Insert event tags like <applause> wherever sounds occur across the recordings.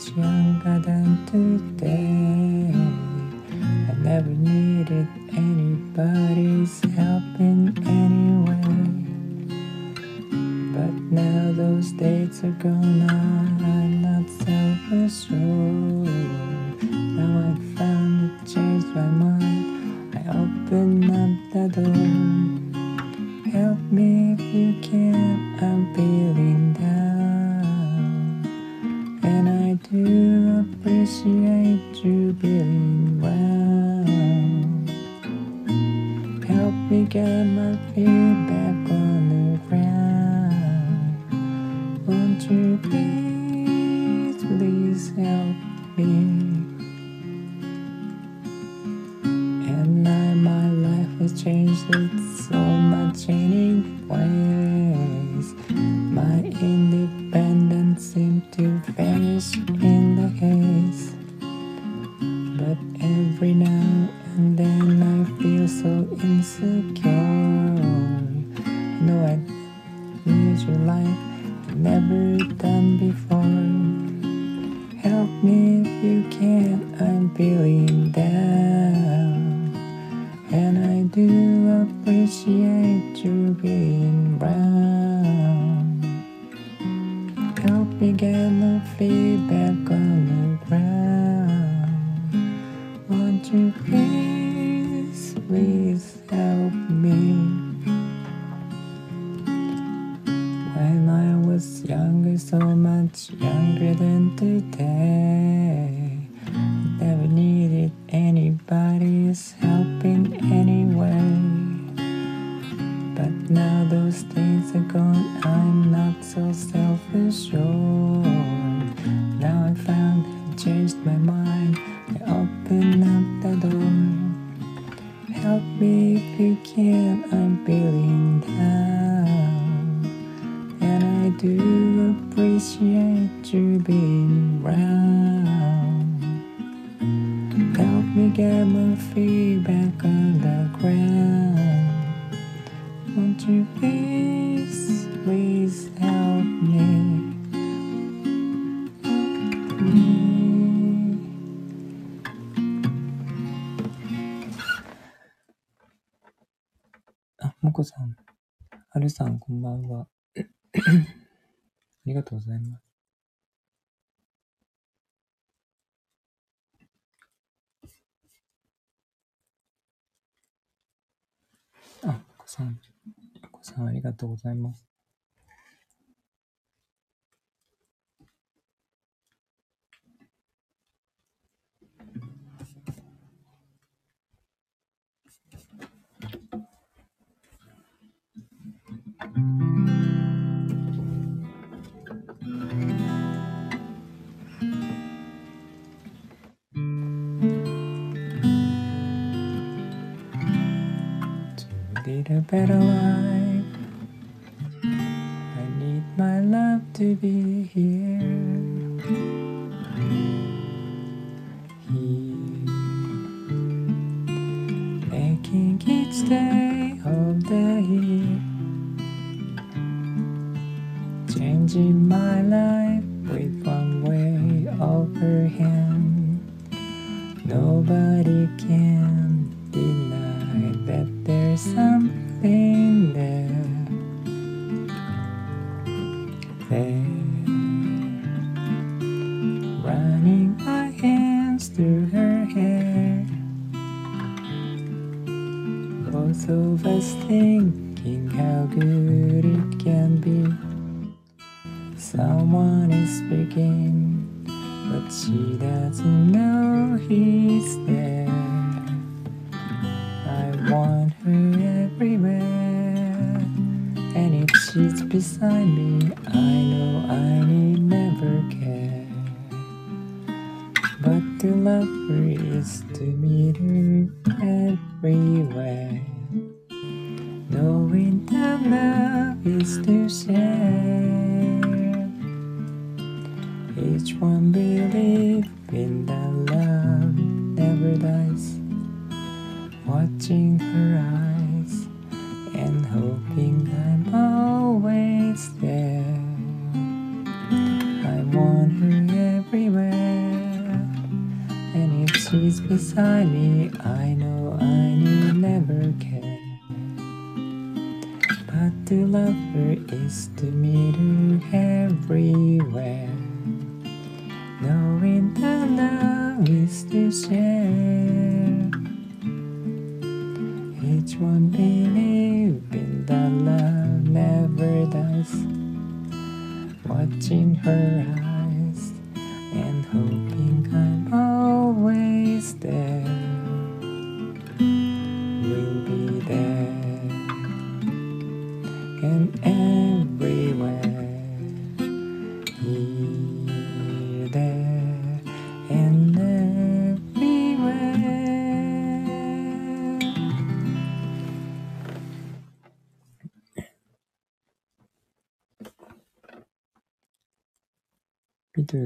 Chiang Gadan today. one. さん、こさん、ありがとうございます。better life.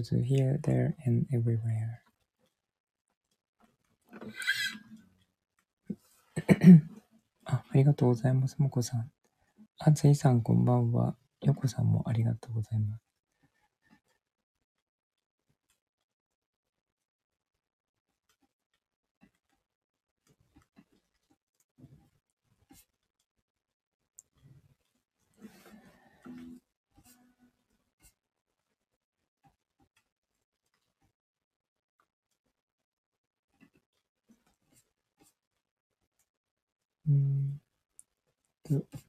photos here, there, and everywhere. <coughs> あ、ありがとうございます、もこさん。あついさん、こんばんは。よこさんもありがとうございます。nous.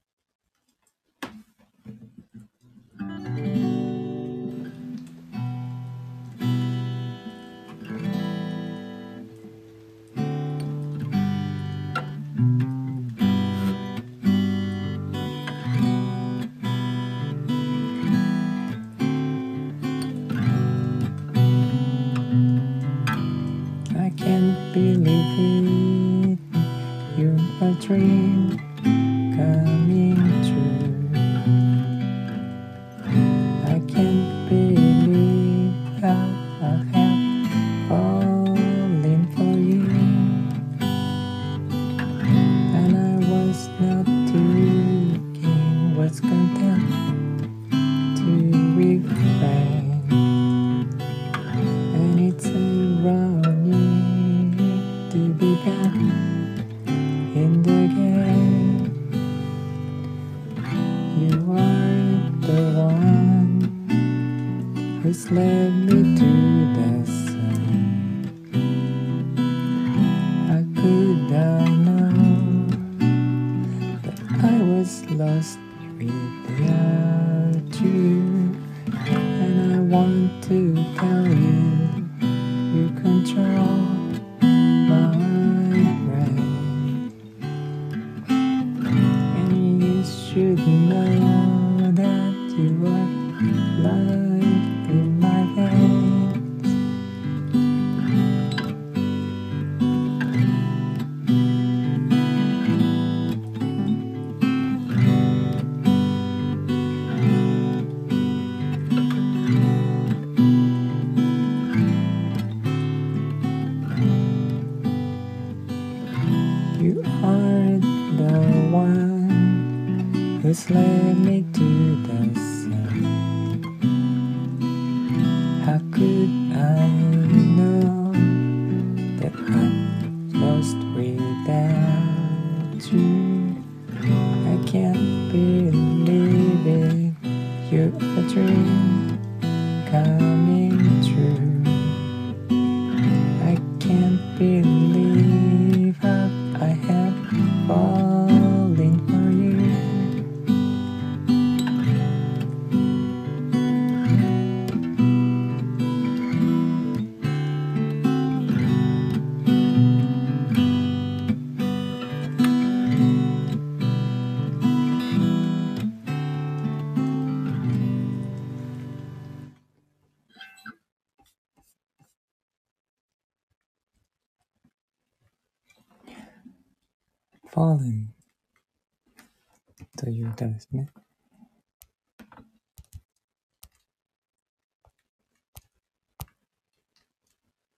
slave. という歌ですね。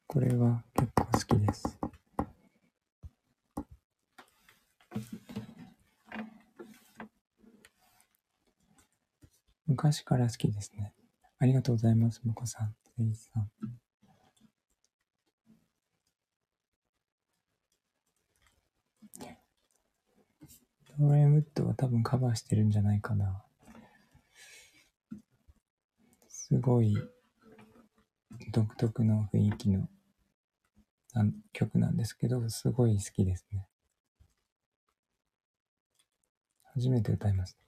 これは結構好きです。昔から好きですね。ありがとうございます、もこさん、せいさん。ドレムウッドは多分カバーしてるんじゃないかな。すごい独特の雰囲気のあ曲なんですけど、すごい好きですね。初めて歌いました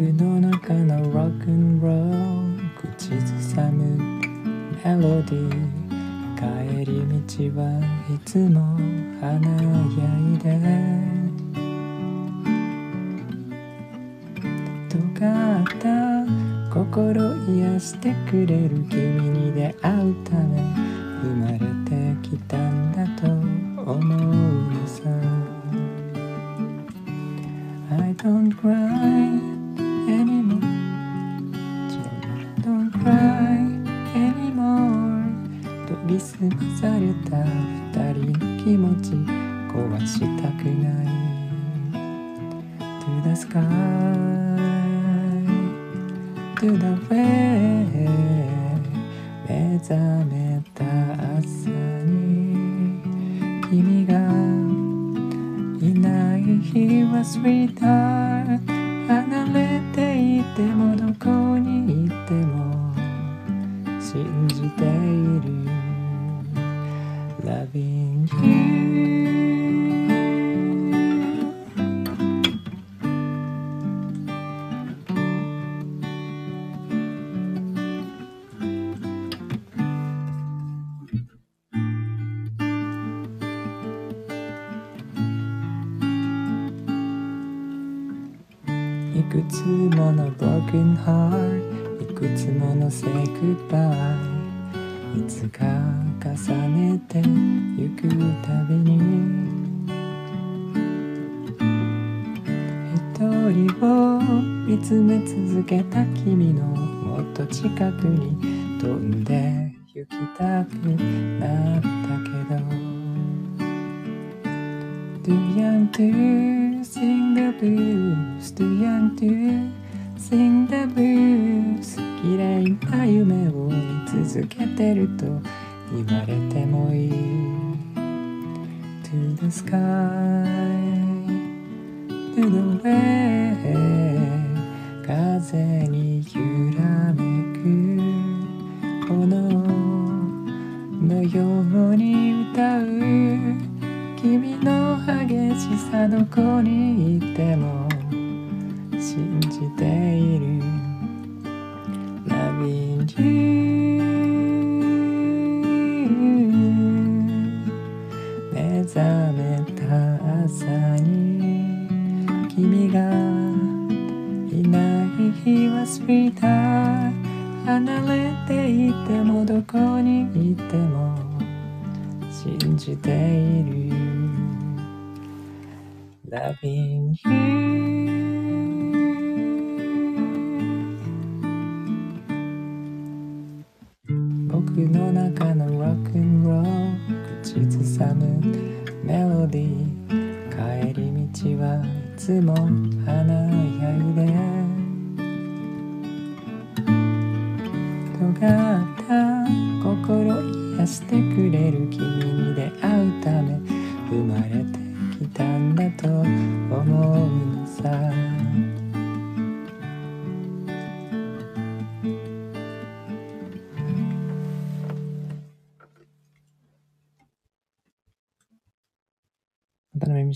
の中のロックンロール口ずさむメロディー。帰り道はいつも華やいで。尖った心癒してくれる君に出会うため生まれてきたんだと思う。された二人の気持ち壊したくない。To the sky To the way 目覚めた朝に。君がいない日は Sweetheart 離れていてもどこにいても。信じている Loving you loving you.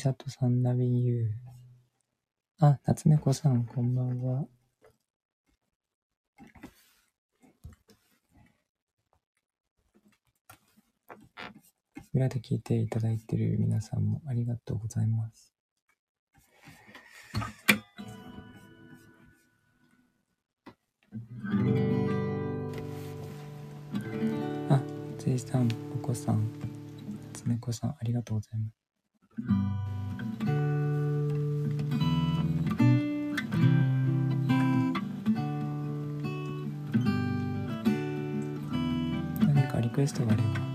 さとさん、ナビユー。あ、夏猫さん、こんばんは。裏で聞いていただいている皆さんもありがとうございます。あ、ついさん、お子さん、つねこさん、ありがとうございます。何かリクエストがあれば。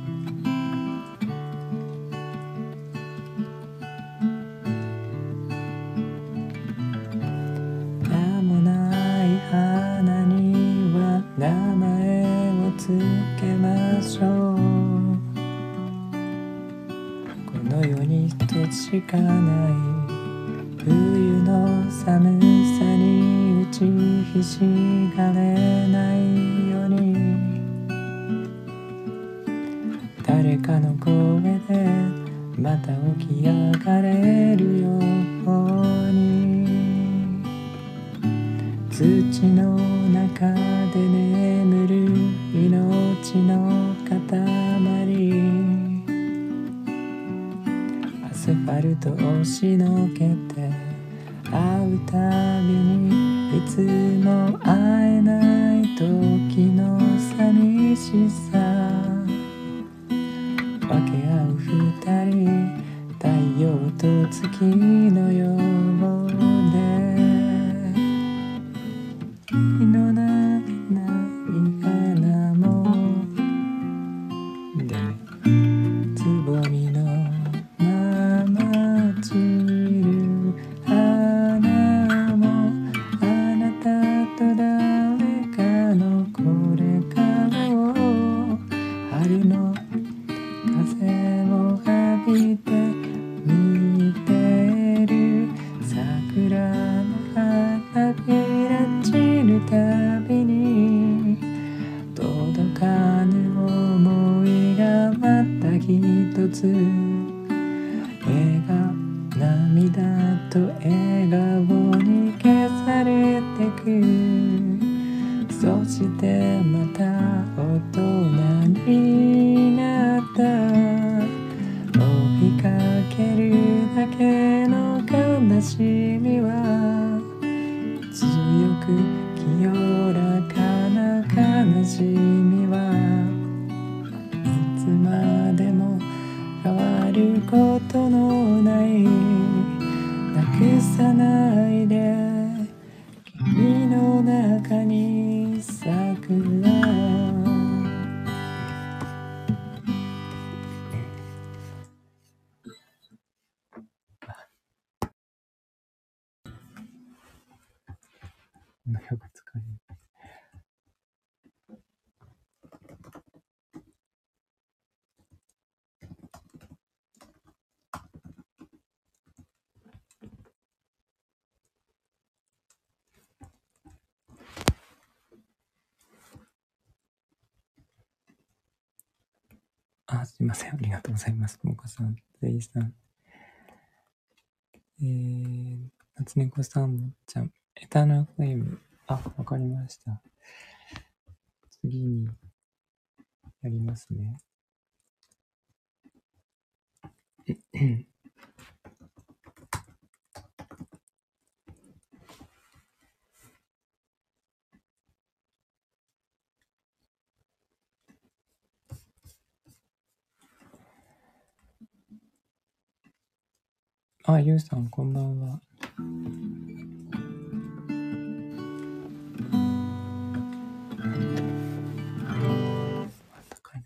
しかない冬の寒さに打ちひしがれないように。誰かの声でまた起き上がれるように。土の中と押しのけて会うたびにいつさないで君の中にすいません。ありがとうございます。もかさん、デいさん。えー、夏猫さん、もっちゃん。エターナフレーム。あ、わかりました。次に、やりますね。あ、ゆうさん、こんばんは。あったかいな。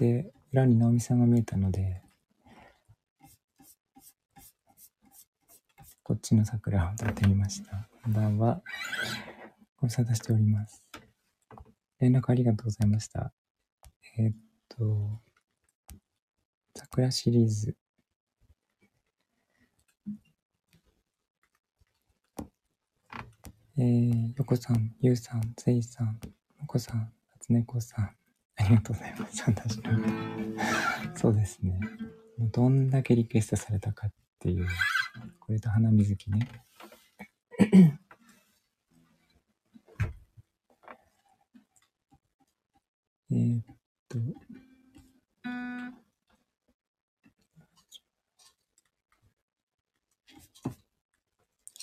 歌って、裏に直美さんが見えたので、こっちの桜を歌ってみました。こんばんは。ご無沙汰しております。連絡ありがとうございました。えーっと、桜シリーズ。えー、よこさん、ゆうさん、せいさん、もこさん、夏猫さん、ありがとうございます。私の。そうですね。どんだけリクエストされたかっていう。これと花水木ね。えっと。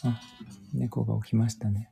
あ、猫が起きましたね。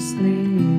sleep.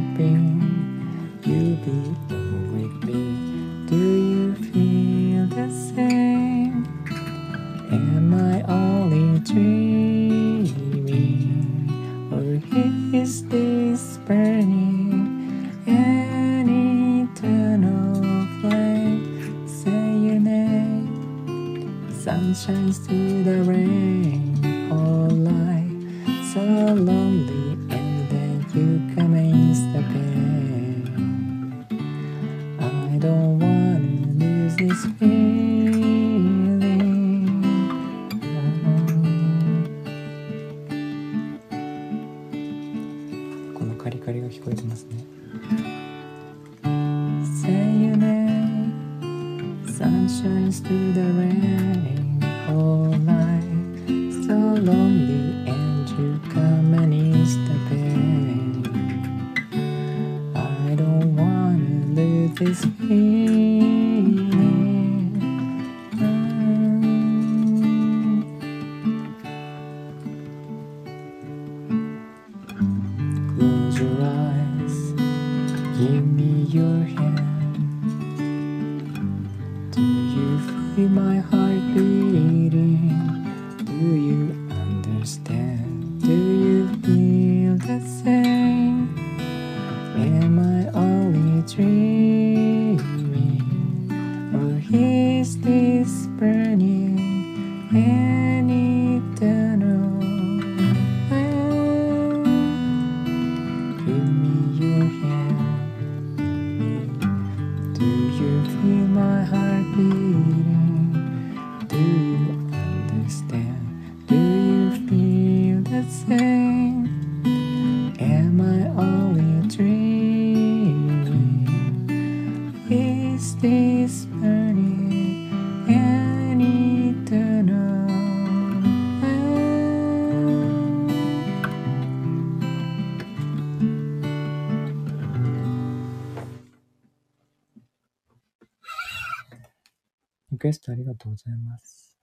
ございます。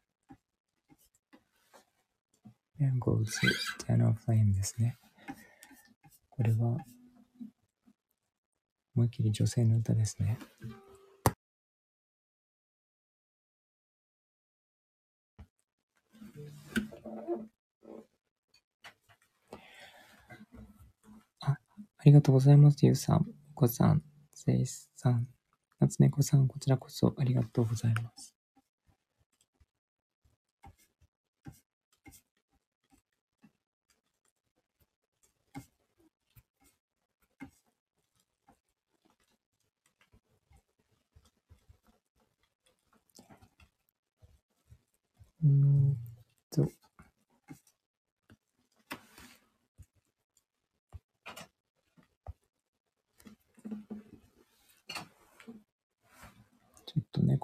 There goes Eternal Flame ですね。これは、思いっきり女性の歌ですね。あ、ありがとうございます。ゆうさん、おこさん、せいさん、夏猫さん、こちらこそありがとうございます。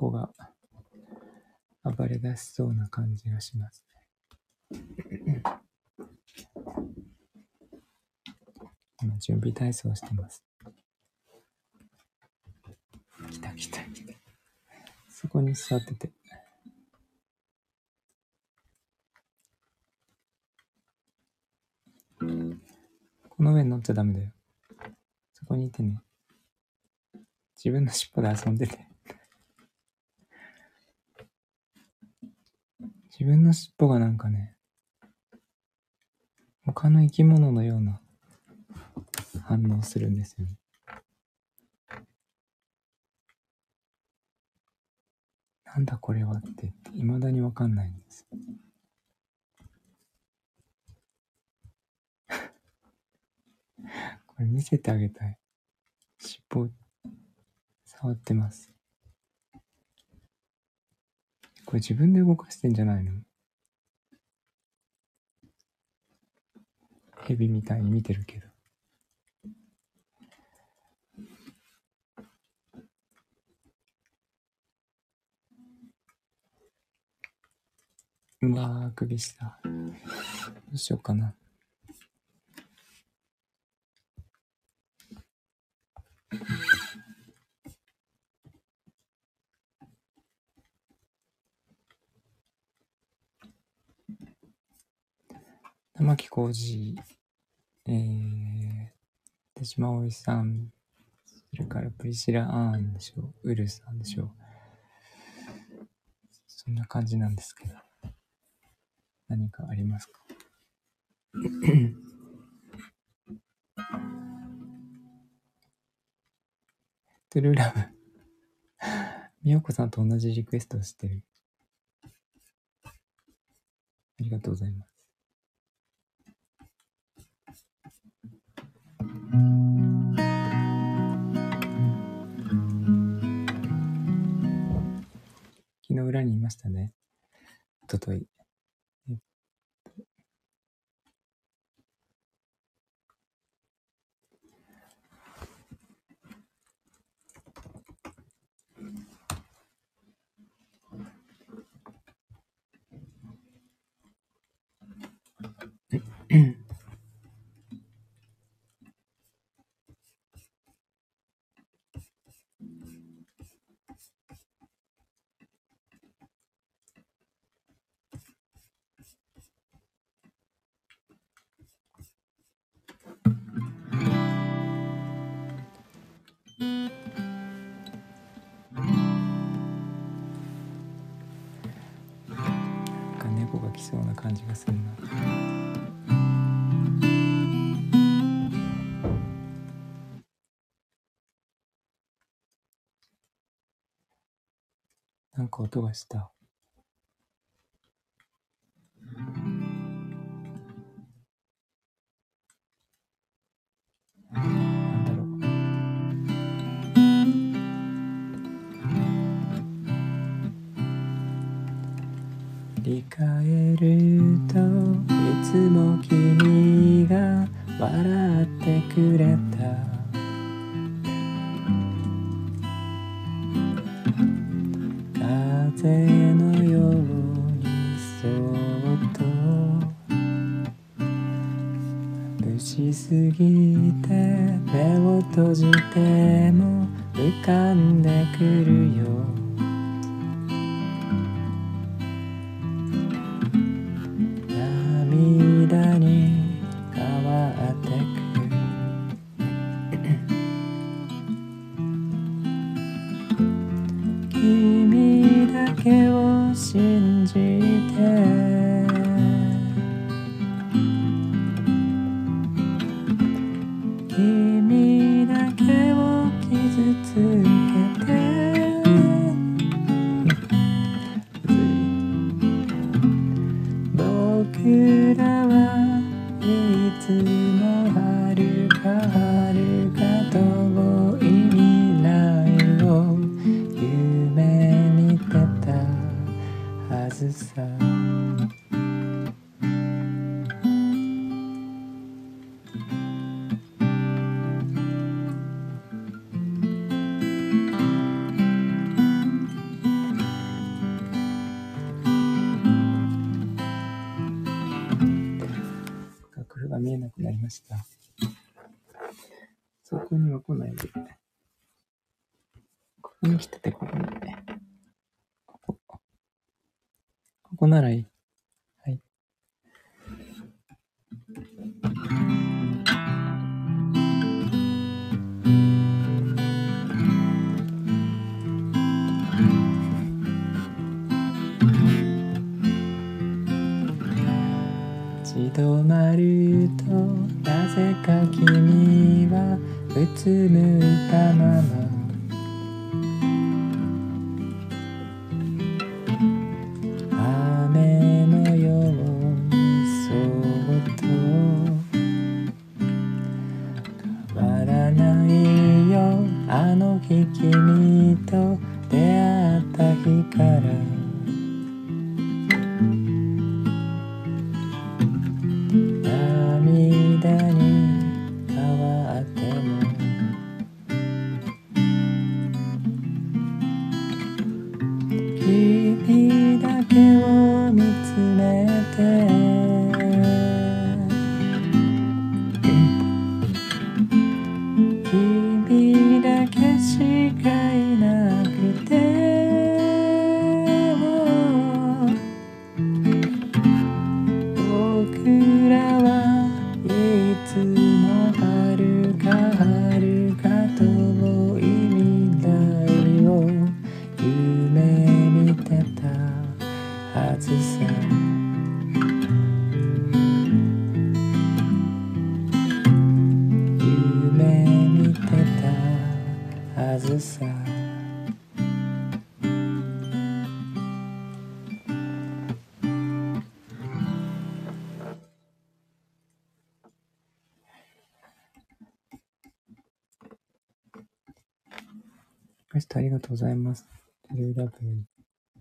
猫が暴れ出しそうな感じがしますね。今準備体操してます。来た来た来た。そこに座ってて。この上に乗っちゃダメだよ。そこにいてね。自分の尻尾で遊んでて。自分の尻尾がなんかね、他の生き物のような反応するんですよね。なんだこれはって未だにわかんないんです。<laughs> これ見せてあげたい。尻尾、触ってます。これ自分で動かしてんじゃないの？蛇みたいに見てるけど。うわー、首した。どうしようかな。玉置浩二、えー、手島葵さん、それからプリシラ・アーンでしょう、ウルさんでしょう。そんな感じなんですけど。何かありますか？トゥルーラブ。みよこさんと同じリクエストをしてる。ありがとうございます。昨日裏にいましたね。おととい。そうな感じがするな。なんか音がした。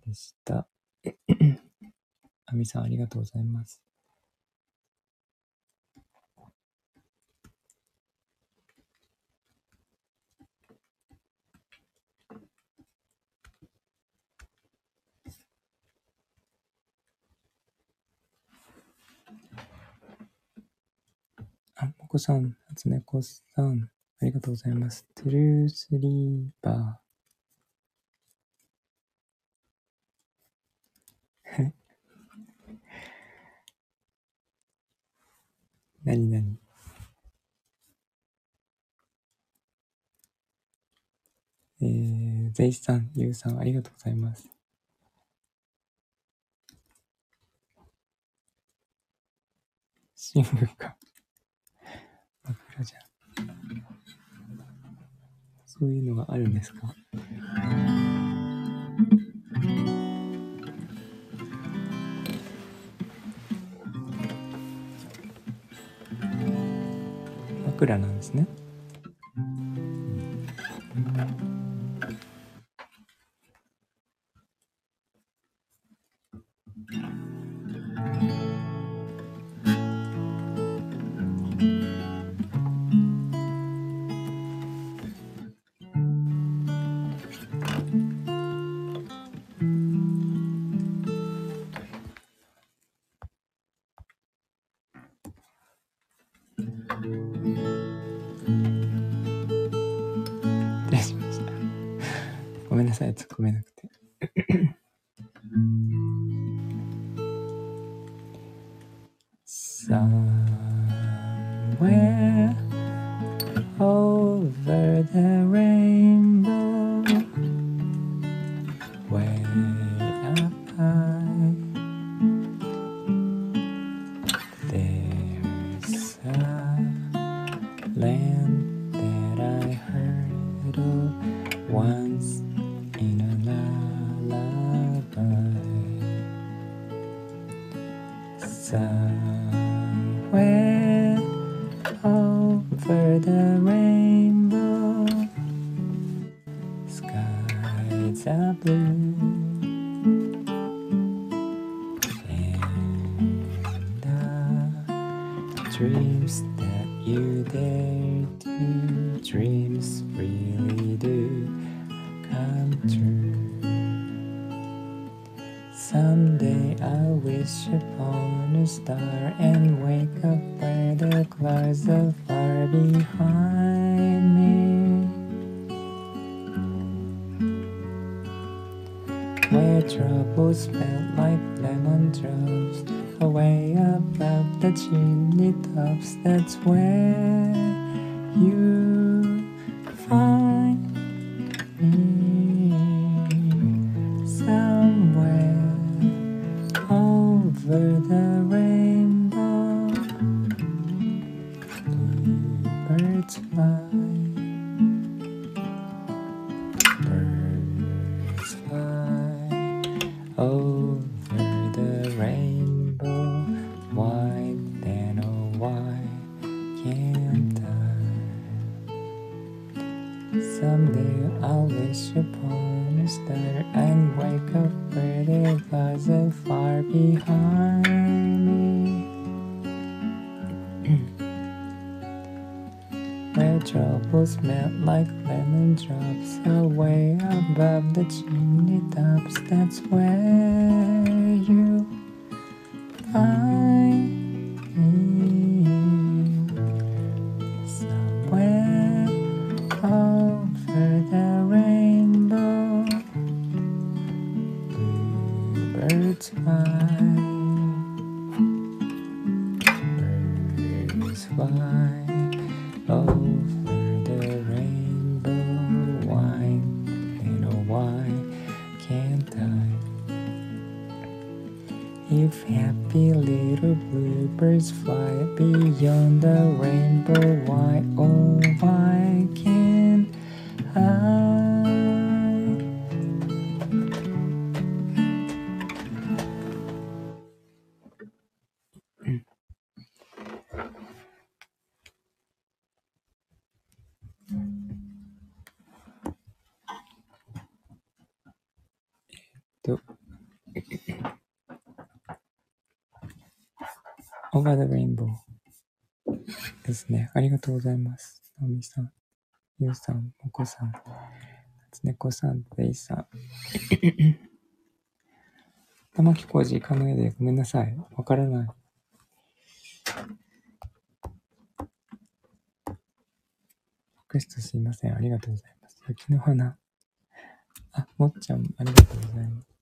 でした。あみさん、ありがとうございます。あ、もこさん、初猫さん、ありがとうございます。トゥルースリーバー。なになにえー、ゼイさん、ユウさん、ありがとうございます。新聞か。枕じゃん。そういうのがあるんですか？くらなんですね。Dreams that you dare to dreams really do come true. Someday i wish upon a star and wake up ですね。ありがとうございます。ナオミさん、ユウさん、モコさん、夏猫さん、レイさん。<laughs> 玉木浩二、カノエでごめんなさい。わからない。リクエストすいません。ありがとうございます。雪の花。あ、もっちゃん、ありがとうございます。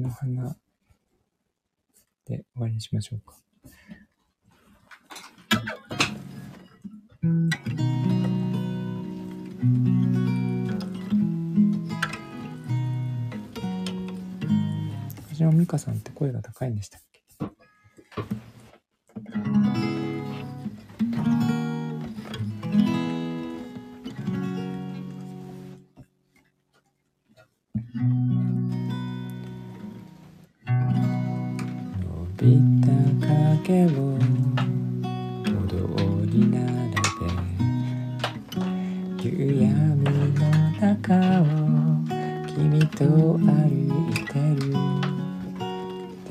の花で終わりにしましょうか。私の美香さんって声が高いんでしたっけ？伸びた影を歩道に並べ夕闇の中を君と歩いてる。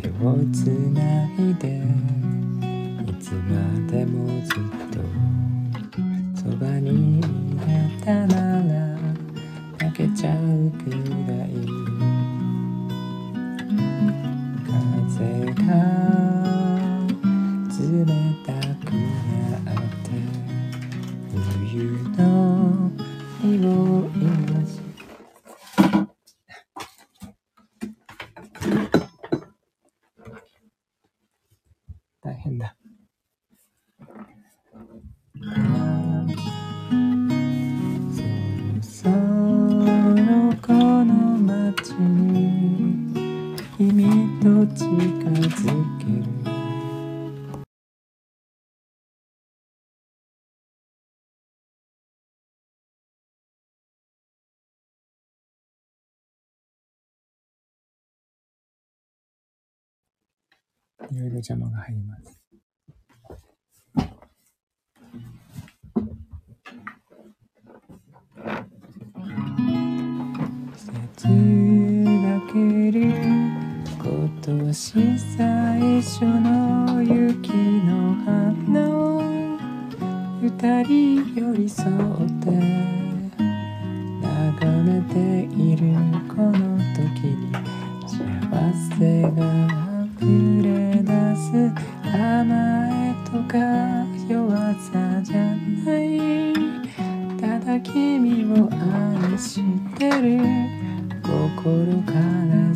手をつないでいろいろ邪魔が入ります。節が来る今年最初の雪の花を二人寄り添って眺めているこの時に幸せが溢れず甘えとか弱さじゃない。ただ君を愛してる。心から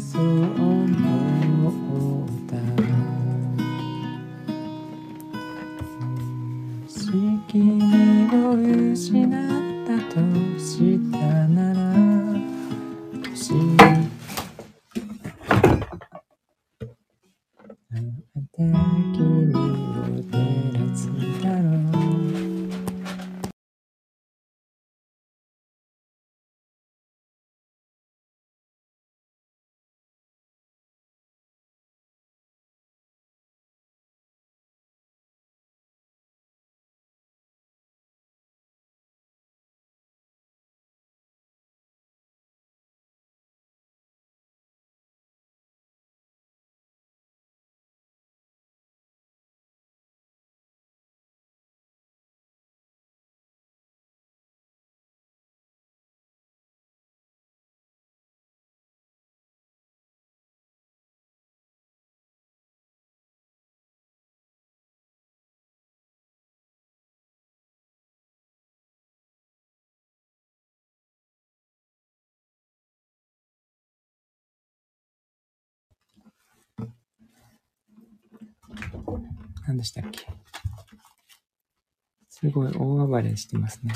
何でしたっけ？すごい大暴れしてますね。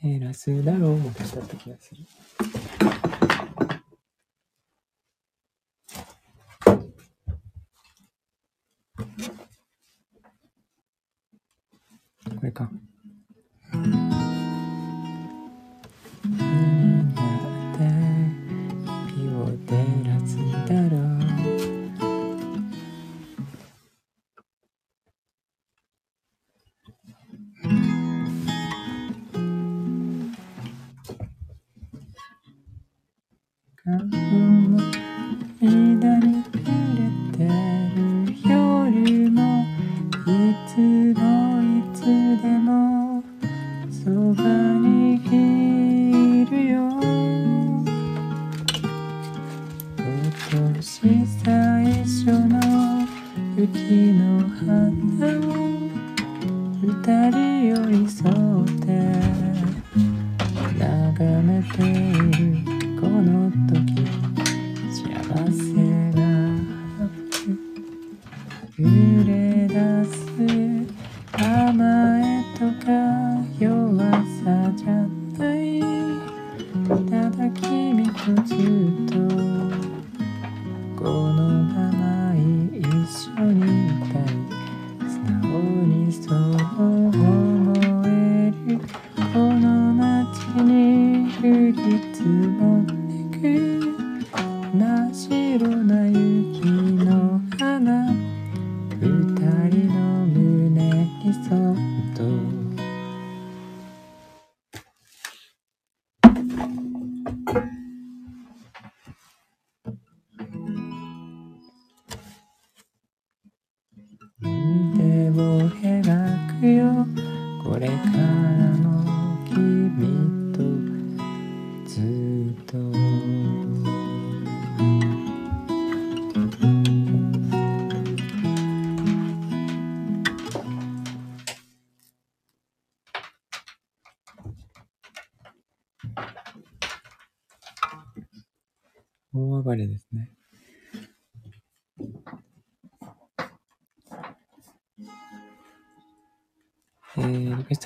テラスだろうも私だった気がする。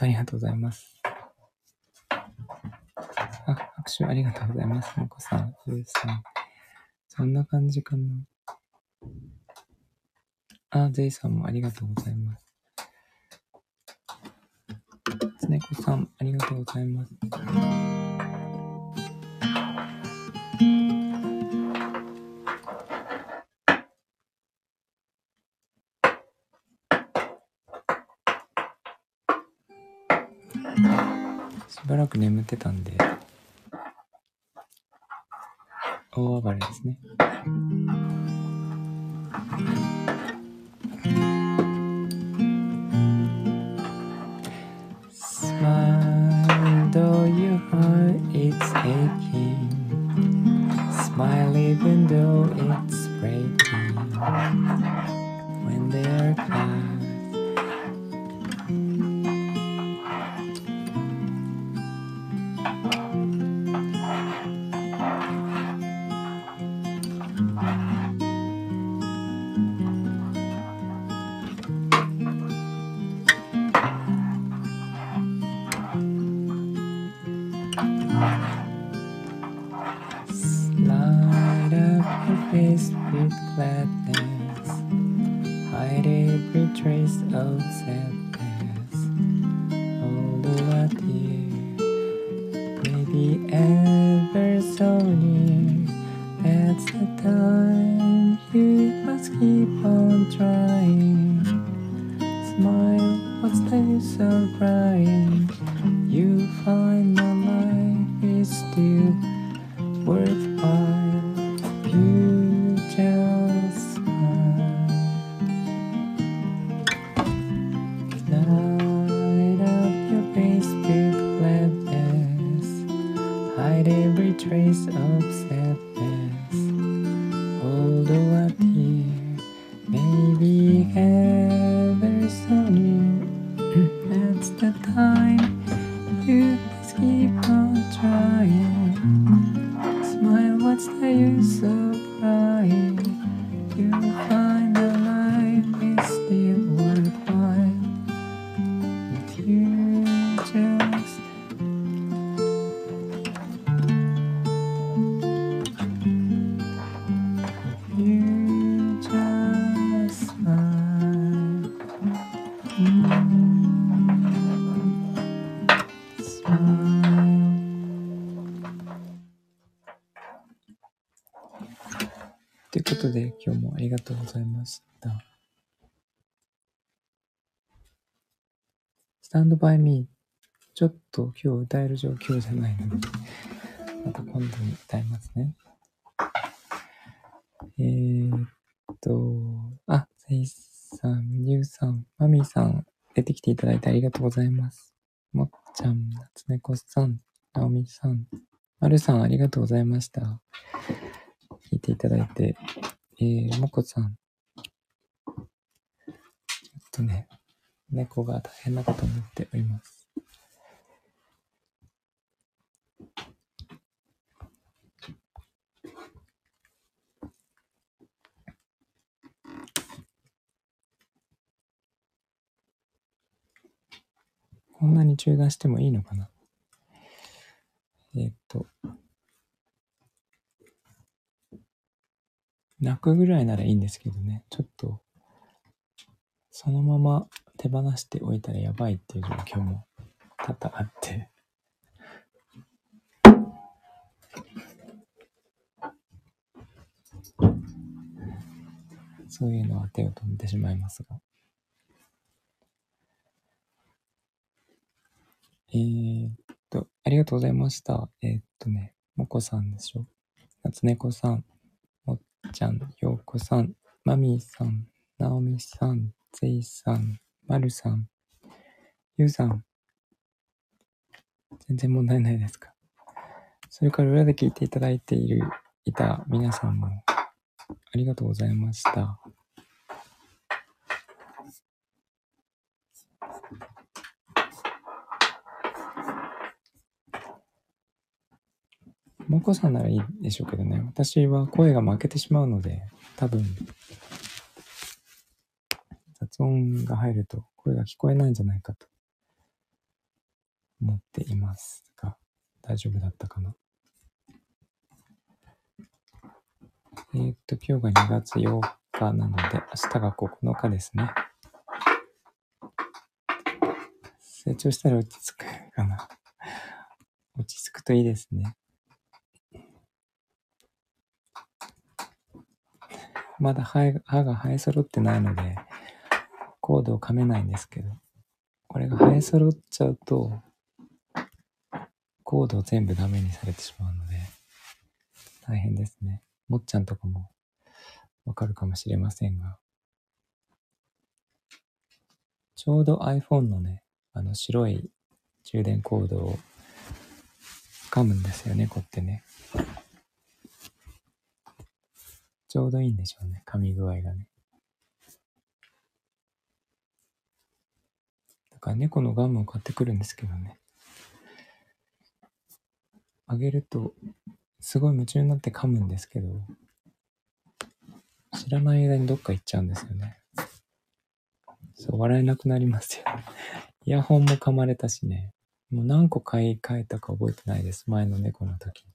ありがとうございます。あ、拍手ありがとうございます。もこさん、ふうさん。そんな感じかな。あ、ゼイさんもありがとうございます。つねこさん、ありがとうございます。く眠ってたんで、大暴れですね。タンドバイミー、ちょっと今日歌える状況じゃないので、また今度に歌いますね。えーっと、あ、セイさん、ニュウさん、マミーさん、出てきていただいてありがとうございます。もっちゃん、夏猫さん、なおみさん、まるさん、ありがとうございました。聞いていただいて、えー、もこさん。ちょっとね、猫が大変なことになっております。こんなに中断してもいいのかな？えっと、泣くぐらいならいいんですけどね、ちょっと、そのまま手放しておいたらやばいっていう状況も多々あって、そういうのは手を止めてしまいますが。えーっと、ありがとうございました。えーっとね、もこさんでしょ？夏猫さん、もっちゃん、ようこさん、まみーさん、なおみさん、ぜいさん、まるさん、ゆうさん。全然問題ないですか？それから裏で聞いていただいている、いた皆さんも、ありがとうございました。もこさんならいいでしょうけどね。私は声が負けてしまうので、多分、雑音が入ると声が聞こえないんじゃないかと思っていますが、大丈夫だったかな？えーっと、今日が2月8日なので、明日が9日ですね。成長したら落ち着くかな？落ち着くといいですね。まだ歯が歯が生え揃ってないので、コードを噛めないんですけど、これが生え揃っちゃうと、コードを全部ダメにされてしまうので、大変ですね。もっちゃんとかもわかるかもしれませんが、ちょうど iPhone のね、あの白い充電コードを噛むんですよね、こってね。ちょうどいいんでしょうね、噛み具合がね。猫のガムを買ってくるんですけどね。あげると、すごい夢中になって噛むんですけど、知らない間にどっか行っちゃうんですよね。そう、笑えなくなりますよ。イヤホンも噛まれたしね。もう何個買い替えたか覚えてないです。前の猫の時に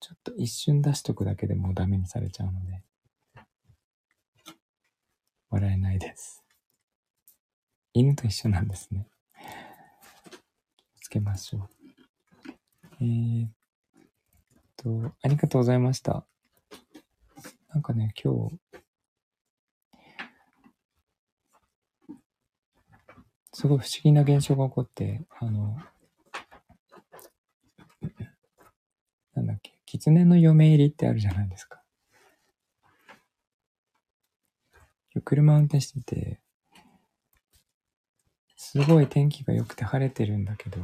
ちょっと一瞬出しとくだけでもうダメにされちゃうので。笑えないです。犬と一緒なんですね。つけましょう。えー、っと、ありがとうございました。なんかね、今日、すごい不思議な現象が起こって、あの、なんだっけ、狐の嫁入りってあるじゃないですか。今日車運転してて、すごい天気が良くて晴れてるんだけど、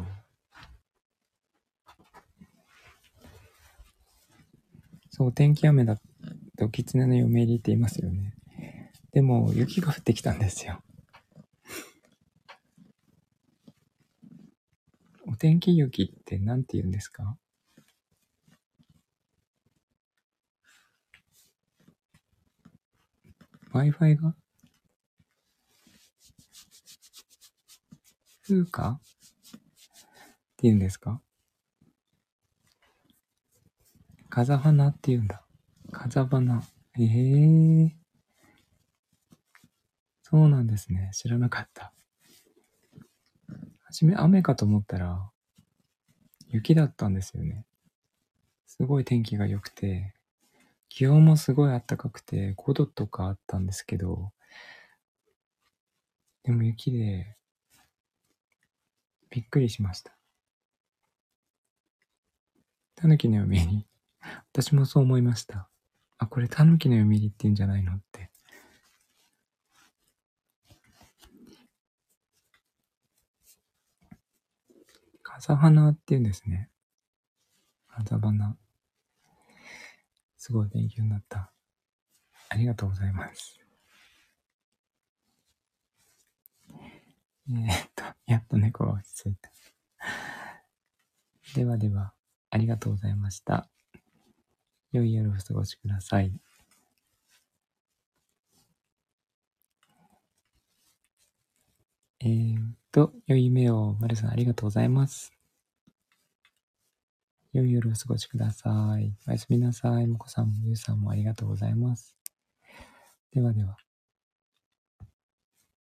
そう、天気雨だと狐の嫁入りって言いますよね。でも、雪が降ってきたんですよ。お天気雪って何て言うんですか？?Wi-Fi が？風花って言うんですか？風花って言うんだ。風花。ええー、そうなんですね。知らなかった。はじめ雨かと思ったら、雪だったんですよね。すごい天気が良くて、気温もすごい暖かくて、5度とかあったんですけど、でも雪で、びっくりしました。タヌキの嫁に、私もそう思いました。あ、これタヌキの嫁にって言うんじゃないのって。風花って言うんですね。風花。すごい勉強になった。ありがとうございます。えー、っと、やっと猫が落ち着いた。ではでは、ありがとうございました。良い夜をお過ごしください。えーと、良い夢を、まるさんありがとうございます。良い夜お過ごしください。おやすみなさい。もこさんもゆうさんもありがとうございます。ではでは。